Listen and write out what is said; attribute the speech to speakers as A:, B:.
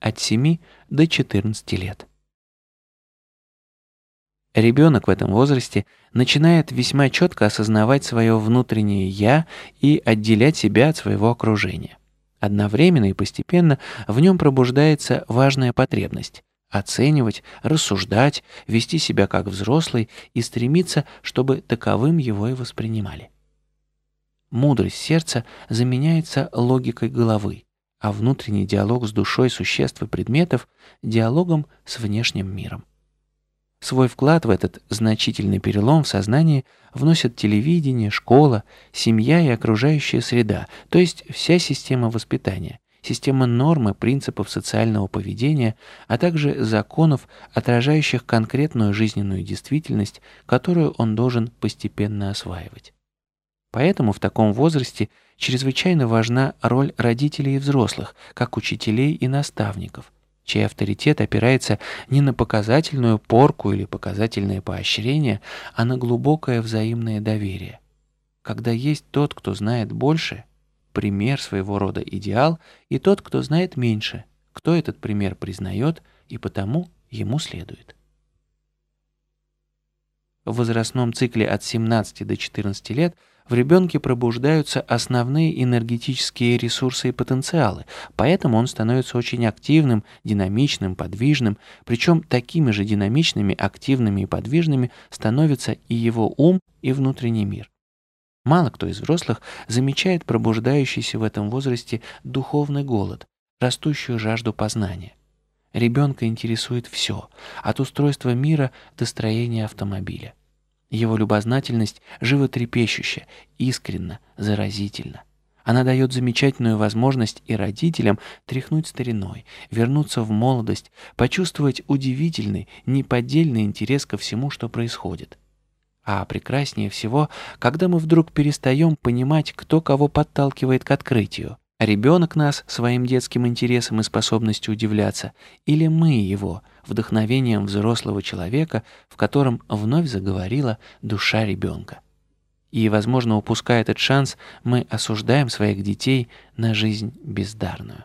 A: от 7 до 14 лет. Ребенок в этом возрасте начинает весьма четко осознавать свое внутреннее «я» и отделять себя от своего окружения. Одновременно и постепенно в нем пробуждается важная потребность – оценивать, рассуждать, вести себя как взрослый и стремиться, чтобы таковым его и воспринимали. Мудрость сердца заменяется логикой головы, а внутренний диалог с душой существ и предметов – диалогом с внешним миром. Свой вклад в этот значительный перелом в сознании вносят телевидение, школа, семья и окружающая среда, то есть вся система воспитания, система норм и принципов социального поведения, а также законов, отражающих конкретную жизненную действительность, которую он должен постепенно осваивать. Поэтому в таком возрасте чрезвычайно важна роль родителей и взрослых, как учителей и наставников – чей авторитет опирается не на показательную порку или показательное поощрение, а на глубокое взаимное доверие. Когда есть тот, кто знает больше, пример своего рода идеал, и тот, кто знает меньше, кто этот пример признает и потому ему следует. В возрастном цикле от 17 до 14 лет – в ребенке пробуждаются основные энергетические ресурсы и потенциалы, поэтому он становится очень активным, динамичным, подвижным, причем такими же динамичными, активными и подвижными становятся и его ум, и внутренний мир. Мало кто из взрослых замечает пробуждающийся в этом возрасте духовный голод, растущую жажду познания. Ребенка интересует все, от устройства мира до строения автомобиля. Его любознательность животрепещущая, искренна, заразительна. Она дает замечательную возможность и родителям тряхнуть стариной, вернуться в молодость, почувствовать удивительный, неподдельный интерес ко всему, что происходит. А прекраснее всего, когда мы вдруг перестаем понимать, кто кого подталкивает к открытию. Ребенок нас своим детским интересом и способностью удивляться, или мы его, вдохновением взрослого человека, в котором вновь заговорила душа ребенка. И, возможно, упуская этот шанс, мы осуждаем своих детей на жизнь бездарную.